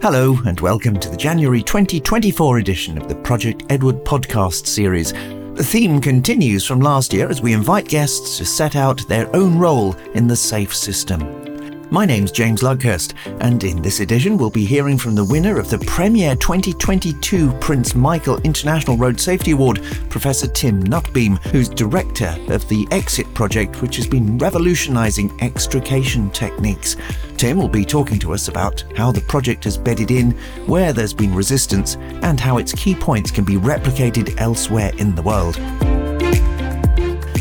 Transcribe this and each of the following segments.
Hello, and welcome to the January 2024 edition of the Project Edward podcast series. The theme continues from last year as we invite guests to set out their own role in the SAFE system. My name's James Luckhurst, and in this edition, we'll be hearing from the winner of the Premier 2022 Prince Michael International Road Safety Award, Professor Tim Nutbeam, who's director of the EXIT project, which has been revolutionising extrication techniques. Tim will be talking to us about how the project has bedded in, where there's been resistance, and how its key points can be replicated elsewhere in the world.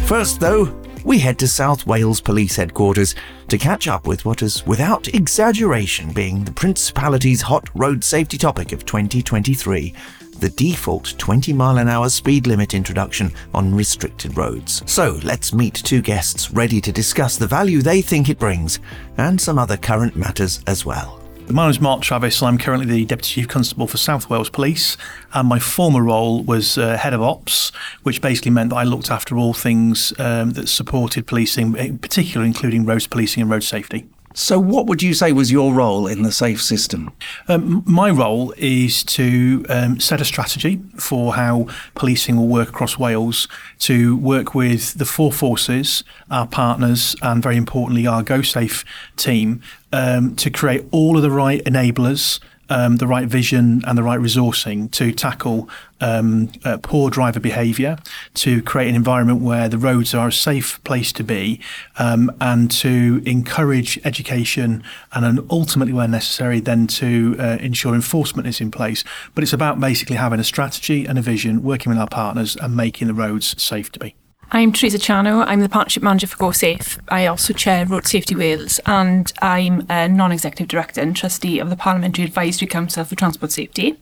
First, though, we head to South Wales Police Headquarters to catch up with what is, without exaggeration, being the Principality's hot road safety topic of 2023 the default 20 mile an hour speed limit introduction on restricted roads. So let's meet two guests ready to discuss the value they think it brings and some other current matters as well. My name is Mark Travis. And I'm currently the Deputy Chief Constable for South Wales Police, and my former role was uh, Head of Ops, which basically meant that I looked after all things um, that supported policing, in particular including road policing and road safety. So, what would you say was your role in the SAFE system? Um, my role is to um, set a strategy for how policing will work across Wales, to work with the four forces, our partners, and very importantly, our GoSafe team um, to create all of the right enablers um, the right vision and the right resourcing to tackle um, uh, poor driver behaviour, to create an environment where the roads are a safe place to be, um, and to encourage education and ultimately, where necessary, then to uh, ensure enforcement is in place. But it's about basically having a strategy and a vision, working with our partners, and making the roads safe to be. I'm Teresa Ciano. I'm the Partnership Manager for GoSafe. I also chair Road Safety Wales and I'm a non-executive director and trustee of the Parliamentary Advisory Council for Transport Safety.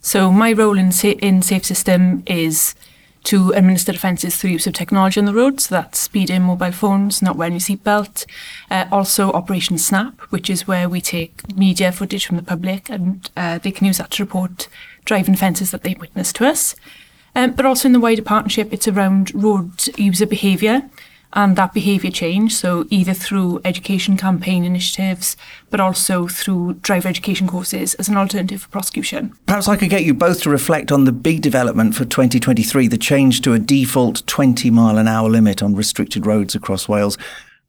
So my role in, sa- in Safe System is to administer offences through use of technology on the road, so that's speeding, mobile phones, not wearing your seatbelt. Uh, also Operation Snap, which is where we take media footage from the public and uh, they can use that to report driving offences that they've witnessed to us. Um, but also in the wider partnership, it's around road user behaviour and that behaviour change. So either through education campaign initiatives, but also through driver education courses as an alternative for prosecution. Perhaps I could get you both to reflect on the big development for 2023, the change to a default 20 mile an hour limit on restricted roads across Wales.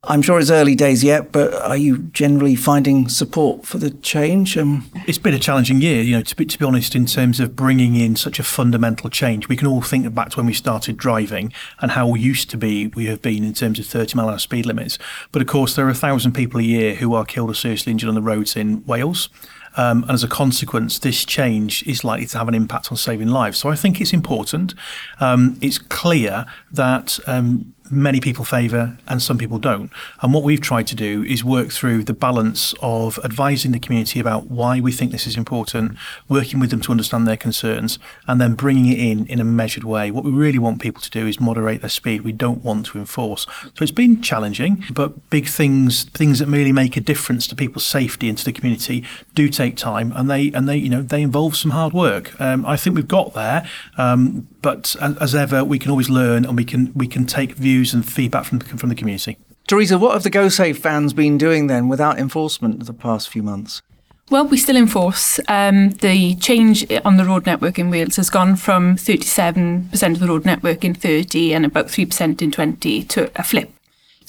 I'm sure it's early days yet, but are you generally finding support for the change? Um, it's been a challenging year, you know, to be, to be honest, in terms of bringing in such a fundamental change. We can all think back to when we started driving and how used to be we have been in terms of 30 mile an hour speed limits. But of course, there are a thousand people a year who are killed or seriously injured on the roads in Wales. Um, and as a consequence, this change is likely to have an impact on saving lives. So I think it's important. Um, it's clear that um, many people favour and some people don't. And what we've tried to do is work through the balance of advising the community about why we think this is important, working with them to understand their concerns, and then bringing it in in a measured way. What we really want people to do is moderate their speed. We don't want to enforce. So it's been challenging, but big things, things that really make a difference to people's safety and to the community, do take time, and they and they you know they involve some hard work. Um, I think we've got there, um, but as ever, we can always learn and we can we can take views and feedback from from the community. Teresa, what have the GoSafe fans been doing then without enforcement the past few months? Well, we still enforce. Um, the change on the road network in Wales has gone from 37% of the road network in 30 and about 3% in 20 to a flip.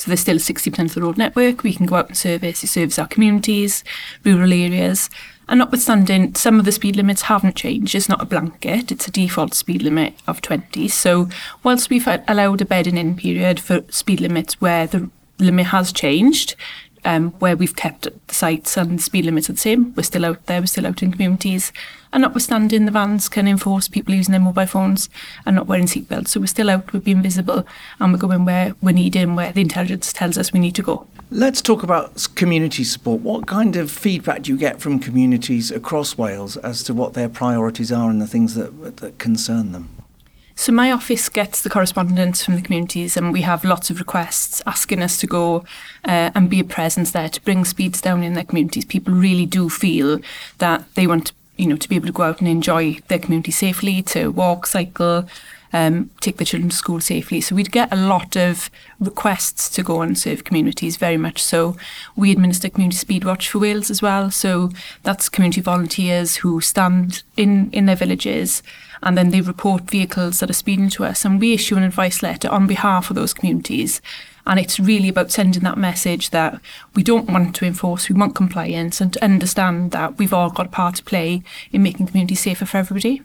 So there's still 60% of the road network. We can go out and service, It serves our communities, rural areas. And notwithstanding, some of the speed limits haven't changed. It's not a blanket, it's a default speed limit of 20. So, whilst we've allowed a bedding in period for speed limits where the limit has changed, um, where we've kept the sites and the speed limits are the same. We're still out there, we're still out in communities. And notwithstanding, the vans can enforce people using their mobile phones and not wearing seatbelts. So we're still out, we're being visible, and we're going where we're needed and where the intelligence tells us we need to go. Let's talk about community support. What kind of feedback do you get from communities across Wales as to what their priorities are and the things that, that concern them? So my office gets the correspondence from the communities, and we have lots of requests asking us to go uh, and be a presence there to bring speeds down in their communities. People really do feel that they want, you know, to be able to go out and enjoy their community safely, to walk, cycle, um, take the children to school safely. So we'd get a lot of requests to go and serve communities, very much so. We administer Community Speed Watch for Wales as well. So that's community volunteers who stand in, in their villages and then they report vehicles that are speeding to us and we issue an advice letter on behalf of those communities. And it's really about sending that message that we don't want to enforce, we want compliance and to understand that we've all got a part to play in making communities safer for everybody.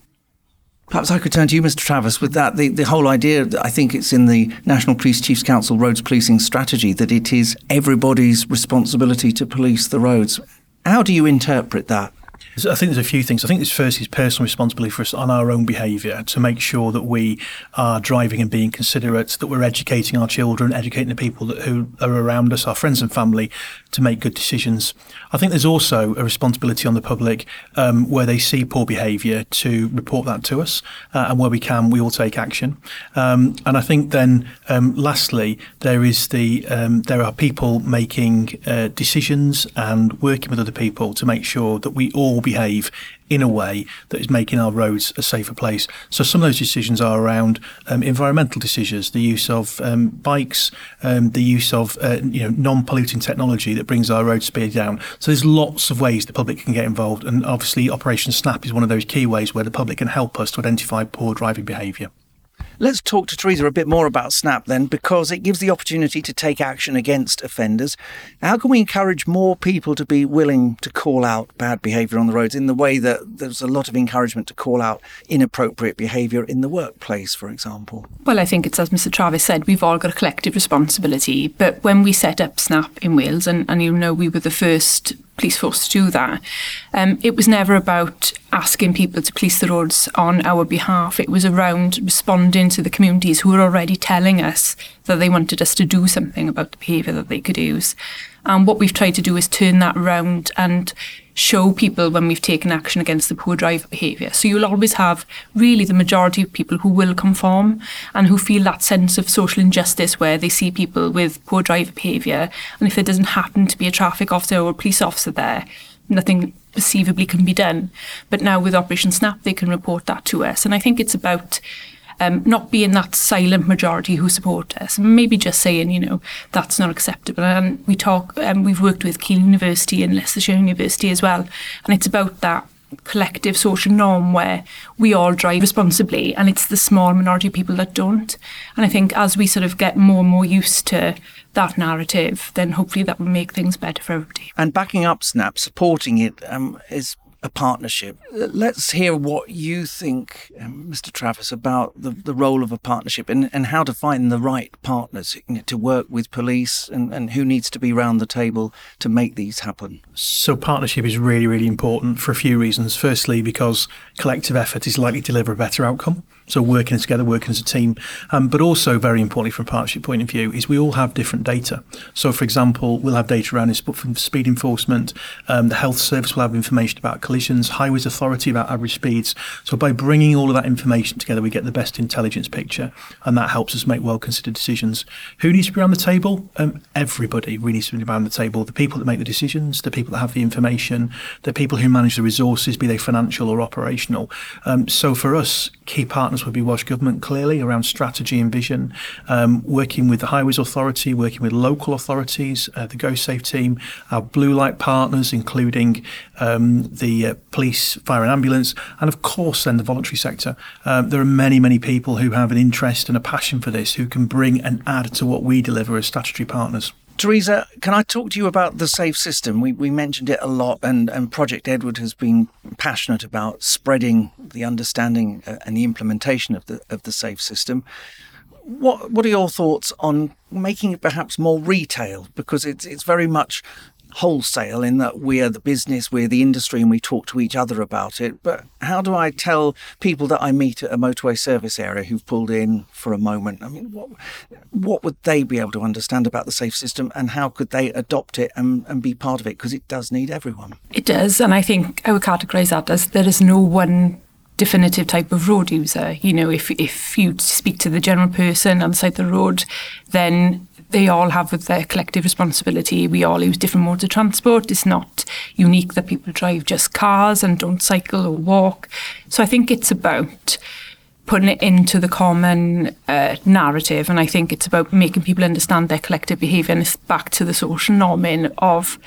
Perhaps I could turn to you, Mr. Travis, with that. The, the whole idea, I think it's in the National Police Chiefs Council Roads Policing Strategy, that it is everybody's responsibility to police the roads. How do you interpret that? I think there's a few things. I think this first is personal responsibility for us on our own behaviour to make sure that we are driving and being considerate, that we're educating our children, educating the people that, who are around us, our friends and family, to make good decisions. I think there's also a responsibility on the public um, where they see poor behaviour to report that to us, uh, and where we can, we will take action. Um, and I think then, um, lastly, there is the um, there are people making uh, decisions and working with other people to make sure that we all behave in a way that is making our roads a safer place. So some of those decisions are around um, environmental decisions, the use of um, bikes, um, the use of uh, you know non-polluting technology that brings our road speed down. So there's lots of ways the public can get involved, and obviously Operation Snap is one of those key ways where the public can help us to identify poor driving behaviour. Let's talk to Teresa a bit more about SNAP then, because it gives the opportunity to take action against offenders. How can we encourage more people to be willing to call out bad behaviour on the roads in the way that there's a lot of encouragement to call out inappropriate behaviour in the workplace, for example? Well, I think it's as Mr. Travis said, we've all got a collective responsibility. But when we set up SNAP in Wales, and, and you know we were the first police force to do that. Um, it was never about asking people to police the roads on our behalf. It was around responding to the communities who were already telling us that they wanted us to do something about the behaviour that they could use. And what we've tried to do is turn that around and show people when we've taken action against the poor driver behaviour. So you'll always have really the majority of people who will conform and who feel that sense of social injustice where they see people with poor driver behaviour. And if there doesn't happen to be a traffic officer or a police officer there, nothing perceivably can be done. But now with Operation Snap, they can report that to us. And I think it's about um, not being that silent majority who support us. Maybe just saying, you know, that's not acceptable. And we talk, um, we've worked with Keele University and Leicestershire University as well, and it's about that collective social norm where we all drive responsibly and it's the small minority of people that don't. And I think as we sort of get more and more used to that narrative, then hopefully that will make things better for everybody. And backing up Snap, supporting it um, is a partnership. Let's hear what you think, um, Mr. Travis, about the, the role of a partnership and, and how to find the right partners to work with police and, and who needs to be around the table to make these happen. So, partnership is really, really important for a few reasons. Firstly, because collective effort is likely to deliver a better outcome. So working together, working as a team, um, but also very importantly from a partnership point of view is we all have different data. So for example, we'll have data around speed enforcement, um, the health service will have information about collisions, highways authority about average speeds. So by bringing all of that information together, we get the best intelligence picture, and that helps us make well-considered decisions. Who needs to be around the table? Um, everybody really needs to be around the table. The people that make the decisions, the people that have the information, the people who manage the resources, be they financial or operational. Um, so for us, key partners partners would be Welsh Government clearly around strategy and vision, um, working with the Highways Authority, working with local authorities, uh, the GoSafe team, our blue light partners, including um, the uh, police, fire and ambulance, and of course then the voluntary sector. Um, there are many, many people who have an interest and a passion for this who can bring and add to what we deliver as statutory partners. Teresa, can I talk to you about the SAFE system? We, we mentioned it a lot, and, and Project Edward has been passionate about spreading the understanding uh, and the implementation of the of the SAFE system. What what are your thoughts on making it perhaps more retail? Because it's it's very much wholesale in that we're the business, we're the industry, and we talk to each other about it. But how do I tell people that I meet at a motorway service area who've pulled in for a moment? I mean, what what would they be able to understand about the safe system, and how could they adopt it and, and be part of it? Because it does need everyone. It does, and I think I would categorise that as there is no one definitive type of road user. You know, if if you speak to the general person on the side of the road, then they all have with their collective responsibility. We all use different modes of transport. It's not unique that people drive just cars and don't cycle or walk. So I think it's about putting it into the common uh, narrative. And I think it's about making people understand their collective behaviour and it's back to the social norming of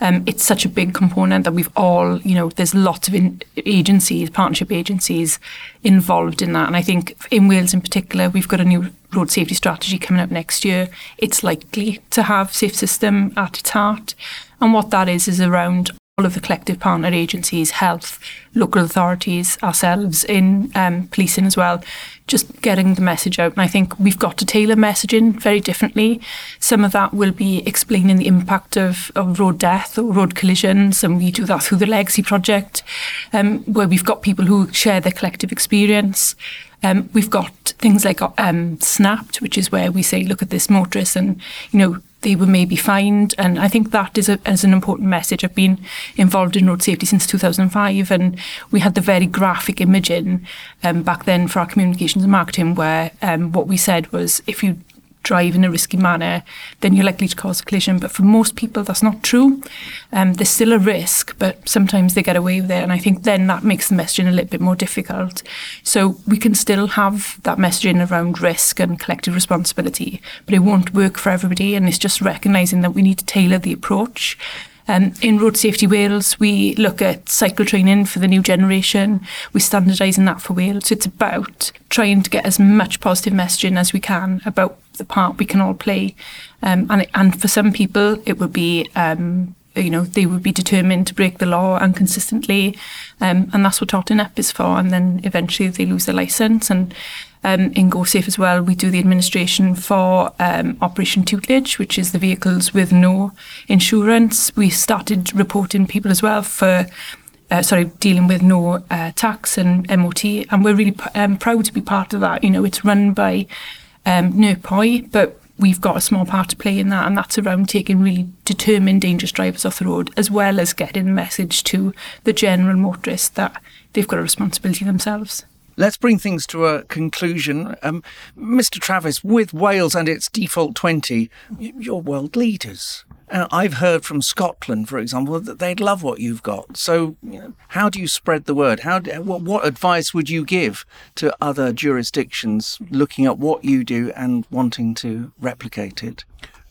um, it's such a big component that we've all, you know, there's lots of in- agencies, partnership agencies involved in that. And I think in Wales in particular, we've got a new road safety strategy coming up next year. It's likely to have safe system at its heart. And what that is, is around all of the collective partner agencies, health, local authorities, ourselves in um, policing as well, just getting the message out. And I think we've got to tailor messaging very differently. Some of that will be explaining the impact of, of road death or road collisions, and we do that through the Legacy Project, um, where we've got people who share their collective experience. Um, we've got things like um, Snapped, which is where we say, look at this motorist and, you know, they were maybe fined. And I think that is, a, is an important message. I've been involved in road safety since 2005, and we had the very graphic imaging um, back then for our communications and marketing, where um, what we said was if you drive in a risky manner, then you're likely to cause a collision. But for most people, that's not true. Um, there's still a risk, but sometimes they get away with it. And I think then that makes the messaging a little bit more difficult. So we can still have that messaging around risk and collective responsibility, but it won't work for everybody. And it's just recognising that we need to tailor the approach. Um, in Road Safety Wales, we look at cycle training for the new generation. We're standardising that for Wales. So it's about trying to get as much positive messaging as we can about the part we can all play. Um, and, and for some people, it would be um, you know, they would be determined to break the law inconsistently. Um, and that's what Totting Up is for. And then eventually they lose their licence. And um, in GoSafe as well, we do the administration for um, Operation Tutelage, which is the vehicles with no insurance. We started reporting people as well for uh, sorry, dealing with no uh, tax and MOT, and we're really um, proud to be part of that. You know, it's run by um, NERPOI, but we've got a small part to play in that, and that's around taking really determined, dangerous drivers off the road, as well as getting the message to the general motorist that they've got a responsibility themselves. Let's bring things to a conclusion. Um, Mr. Travis, with Wales and its default 20, you're world leaders. I've heard from Scotland, for example, that they'd love what you've got. So, you know, how do you spread the word? How do, what, what advice would you give to other jurisdictions looking at what you do and wanting to replicate it?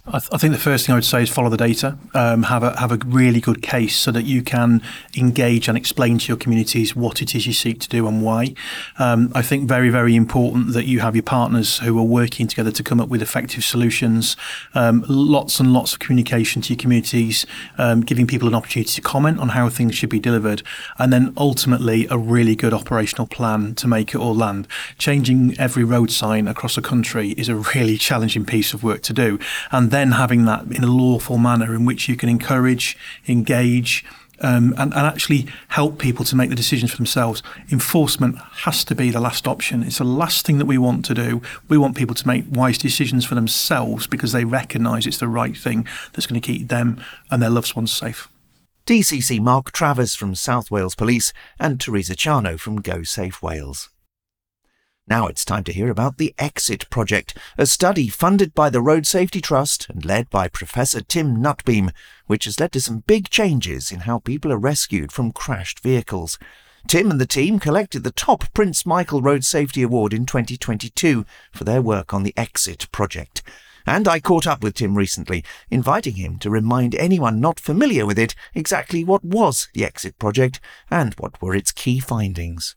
I, th- I, think the first thing I would say is follow the data. Um, have a have a really good case so that you can engage and explain to your communities what it is you seek to do and why. Um, I think very very important that you have your partners who are working together to come up with effective solutions. Um, lots and lots of communication to your communities, um, giving people an opportunity to comment on how things should be delivered, and then ultimately a really good operational plan to make it all land. Changing every road sign across the country is a really challenging piece of work to do, and then having that in a lawful manner in which you can encourage, engage, um, and, and, actually help people to make the decisions for themselves. Enforcement has to be the last option. It's the last thing that we want to do. We want people to make wise decisions for themselves because they recognise it's the right thing that's going to keep them and their loved ones safe. DCC Mark Travis from South Wales Police and Teresa Ciano from Go Safe Wales. Now it's time to hear about the Exit Project, a study funded by the Road Safety Trust and led by Professor Tim Nutbeam, which has led to some big changes in how people are rescued from crashed vehicles. Tim and the team collected the top Prince Michael Road Safety Award in 2022 for their work on the Exit Project. And I caught up with Tim recently, inviting him to remind anyone not familiar with it exactly what was the Exit Project and what were its key findings.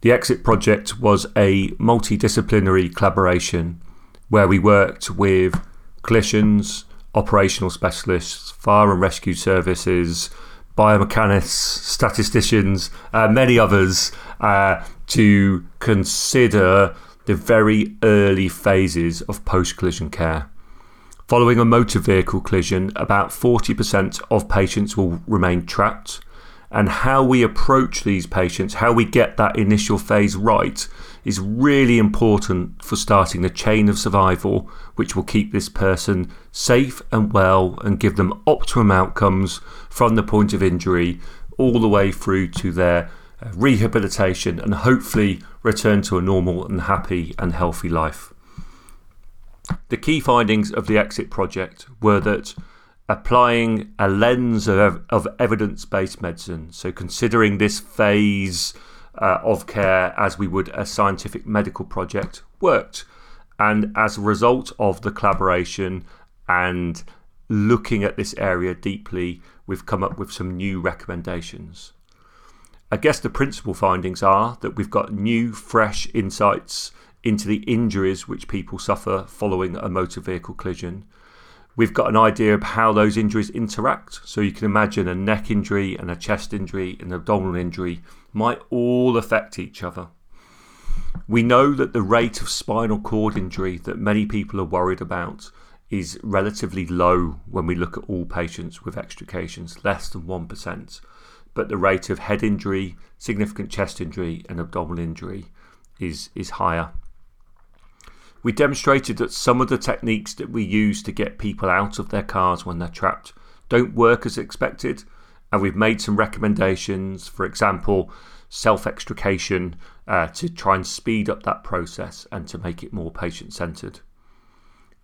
The Exit Project was a multidisciplinary collaboration where we worked with clinicians, operational specialists, fire and rescue services, biomechanics, statisticians, uh, many others uh, to consider the very early phases of post collision care. Following a motor vehicle collision, about 40% of patients will remain trapped and how we approach these patients, how we get that initial phase right, is really important for starting the chain of survival, which will keep this person safe and well and give them optimum outcomes from the point of injury all the way through to their uh, rehabilitation and hopefully return to a normal and happy and healthy life. The key findings of the Exit Project were that applying a lens of, of evidence based medicine. So, considering this phase uh, of care as we would a scientific medical project worked. And as a result of the collaboration and looking at this area deeply, we've come up with some new recommendations. I guess the principal findings are that we've got new, fresh insights into the injuries which people suffer following a motor vehicle collision. We've got an idea of how those injuries interact. So you can imagine a neck injury and a chest injury and an abdominal injury might all affect each other. We know that the rate of spinal cord injury that many people are worried about is relatively low when we look at all patients with extrications, less than 1%. But the rate of head injury, significant chest injury, and abdominal injury is, is higher. We demonstrated that some of the techniques that we use to get people out of their cars when they're trapped don't work as expected, and we've made some recommendations, for example, self extrication uh, to try and speed up that process and to make it more patient centered.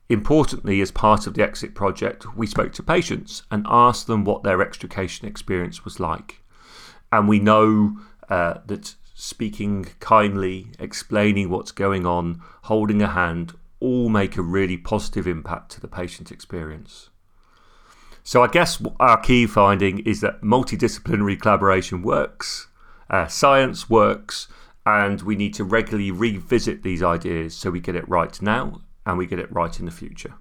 Importantly, as part of the exit project, we spoke to patients and asked them what their extrication experience was like. And we know uh, that speaking kindly, explaining what's going on, holding a hand, all make a really positive impact to the patient experience. So, I guess our key finding is that multidisciplinary collaboration works, uh, science works, and we need to regularly revisit these ideas so we get it right now and we get it right in the future.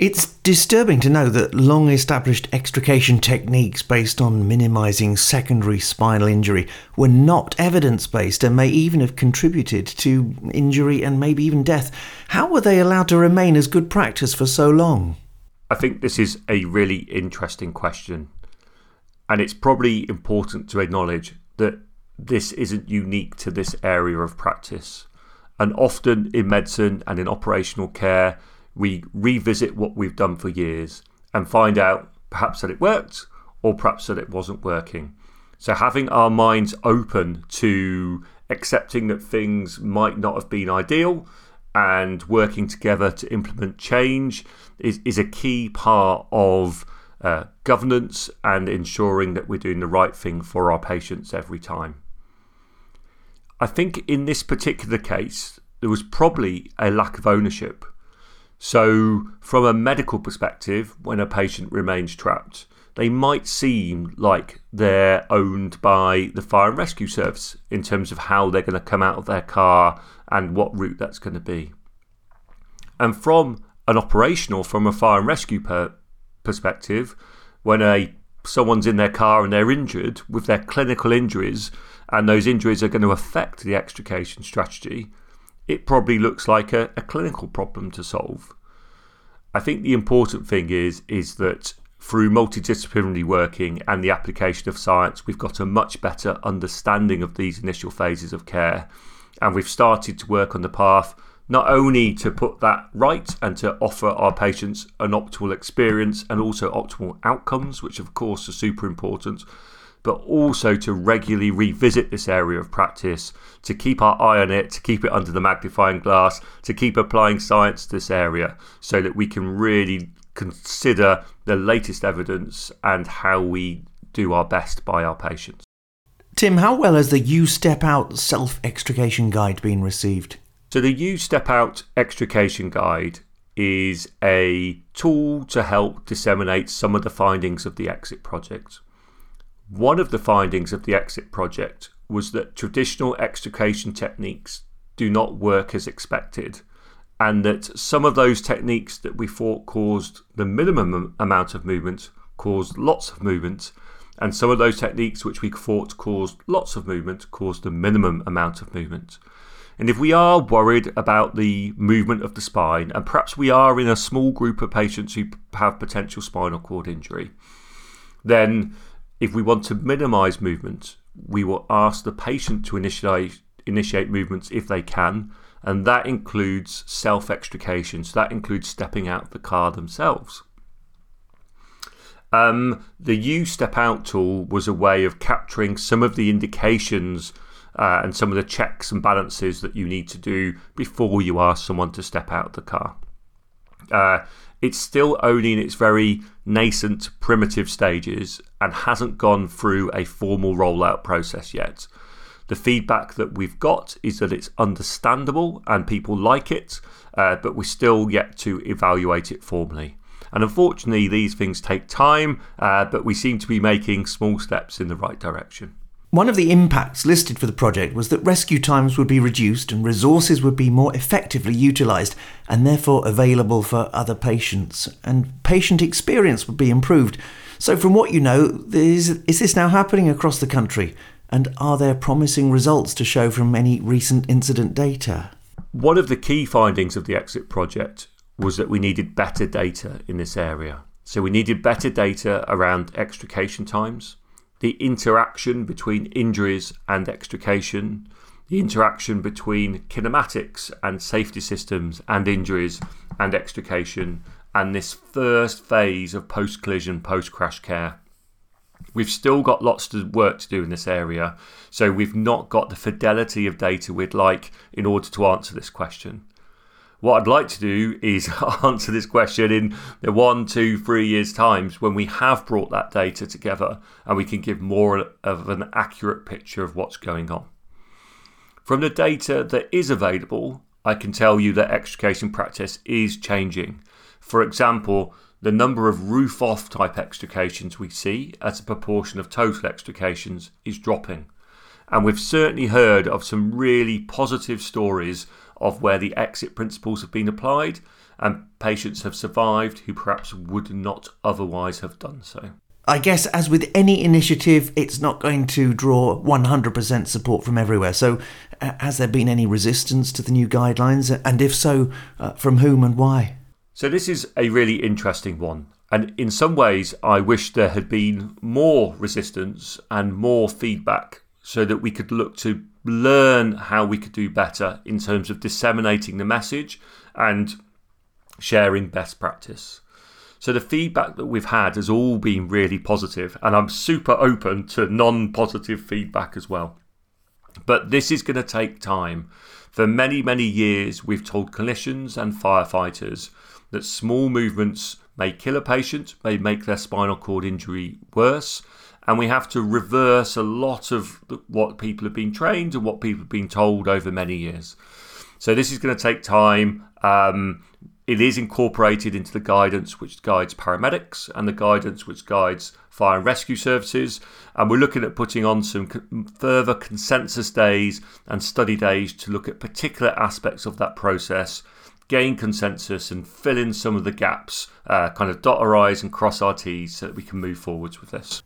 It's disturbing to know that long established extrication techniques based on minimising secondary spinal injury were not evidence based and may even have contributed to injury and maybe even death. How were they allowed to remain as good practice for so long? I think this is a really interesting question. And it's probably important to acknowledge that this isn't unique to this area of practice. And often in medicine and in operational care, we revisit what we've done for years and find out perhaps that it worked or perhaps that it wasn't working. So, having our minds open to accepting that things might not have been ideal and working together to implement change is, is a key part of uh, governance and ensuring that we're doing the right thing for our patients every time. I think in this particular case, there was probably a lack of ownership so, from a medical perspective, when a patient remains trapped, they might seem like they're owned by the fire and rescue service in terms of how they're going to come out of their car and what route that's going to be. And from an operational, from a fire and rescue per- perspective, when a someone's in their car and they're injured with their clinical injuries, and those injuries are going to affect the extrication strategy, it probably looks like a, a clinical problem to solve. I think the important thing is is that through multidisciplinary working and the application of science, we've got a much better understanding of these initial phases of care. And we've started to work on the path not only to put that right and to offer our patients an optimal experience and also optimal outcomes, which of course are super important, but also to regularly revisit this area of practice, to keep our eye on it, to keep it under the magnifying glass, to keep applying science to this area so that we can really consider the latest evidence and how we do our best by our patients. Tim, how well has the You Step Out self extrication guide been received? So, the You Step Out extrication guide is a tool to help disseminate some of the findings of the exit project. One of the findings of the exit project was that traditional extrication techniques do not work as expected, and that some of those techniques that we thought caused the minimum amount of movement caused lots of movement, and some of those techniques which we thought caused lots of movement caused the minimum amount of movement. And if we are worried about the movement of the spine, and perhaps we are in a small group of patients who have potential spinal cord injury, then if we want to minimize movement, we will ask the patient to initiate, initiate movements if they can, and that includes self extrication. So that includes stepping out of the car themselves. Um, the You Step Out tool was a way of capturing some of the indications uh, and some of the checks and balances that you need to do before you ask someone to step out of the car. Uh, it's still only in its very nascent, primitive stages and hasn't gone through a formal rollout process yet. The feedback that we've got is that it's understandable and people like it, uh, but we're still yet to evaluate it formally. And unfortunately, these things take time, uh, but we seem to be making small steps in the right direction. One of the impacts listed for the project was that rescue times would be reduced and resources would be more effectively utilised and therefore available for other patients, and patient experience would be improved. So, from what you know, is, is this now happening across the country? And are there promising results to show from any recent incident data? One of the key findings of the exit project was that we needed better data in this area. So, we needed better data around extrication times the interaction between injuries and extrication, the interaction between kinematics and safety systems and injuries and extrication, and this first phase of post collision, post crash care. We've still got lots of work to do in this area, so we've not got the fidelity of data we'd like in order to answer this question. What I'd like to do is answer this question in the one, two, three years' times when we have brought that data together and we can give more of an accurate picture of what's going on. From the data that is available, I can tell you that extrication practice is changing. For example, the number of roof off type extrications we see as a proportion of total extrications is dropping. And we've certainly heard of some really positive stories of where the exit principles have been applied and patients have survived who perhaps would not otherwise have done so. I guess, as with any initiative, it's not going to draw 100% support from everywhere. So, uh, has there been any resistance to the new guidelines? And if so, uh, from whom and why? So, this is a really interesting one. And in some ways, I wish there had been more resistance and more feedback so that we could look to learn how we could do better in terms of disseminating the message and sharing best practice. So the feedback that we've had has all been really positive, and I'm super open to non positive feedback as well. But this is going to take time. For many, many years, we've told clinicians and firefighters that small movements may kill a patient, may make their spinal cord injury worse, and we have to reverse a lot of what people have been trained and what people have been told over many years. So this is going to take time. Um, it is incorporated into the guidance which guides paramedics and the guidance which guides fire and rescue services. And we're looking at putting on some further consensus days and study days to look at particular aspects of that process, gain consensus, and fill in some of the gaps, uh, kind of dot our I's and cross our T's so that we can move forwards with this.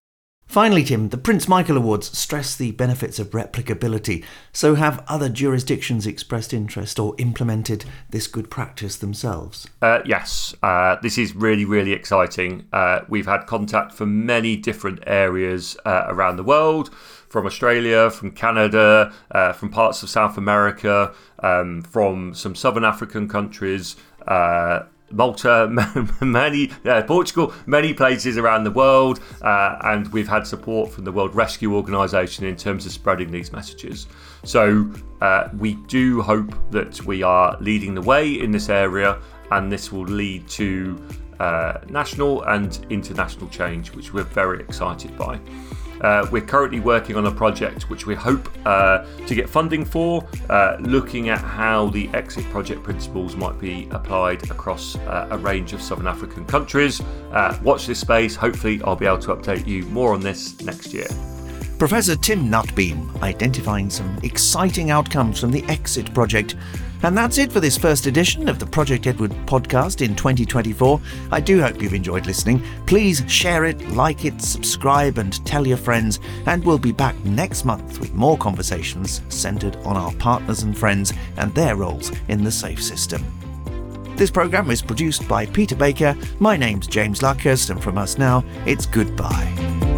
Finally, Tim, the Prince Michael Awards stress the benefits of replicability. So, have other jurisdictions expressed interest or implemented this good practice themselves? Uh, yes, uh, this is really, really exciting. Uh, we've had contact from many different areas uh, around the world from Australia, from Canada, uh, from parts of South America, um, from some southern African countries. Uh, Malta, many uh, Portugal, many places around the world, uh, and we've had support from the World Rescue Organisation in terms of spreading these messages. So uh, we do hope that we are leading the way in this area, and this will lead to uh, national and international change, which we're very excited by. Uh, we're currently working on a project which we hope uh, to get funding for, uh, looking at how the exit project principles might be applied across uh, a range of Southern African countries. Uh, watch this space. Hopefully, I'll be able to update you more on this next year. Professor Tim Nutbeam identifying some exciting outcomes from the Exit project and that's it for this first edition of the Project Edward podcast in 2024. I do hope you've enjoyed listening. Please share it, like it, subscribe, and tell your friends. And we'll be back next month with more conversations centered on our partners and friends and their roles in the SAFE system. This programme is produced by Peter Baker. My name's James Luckhurst, and from us now, it's goodbye.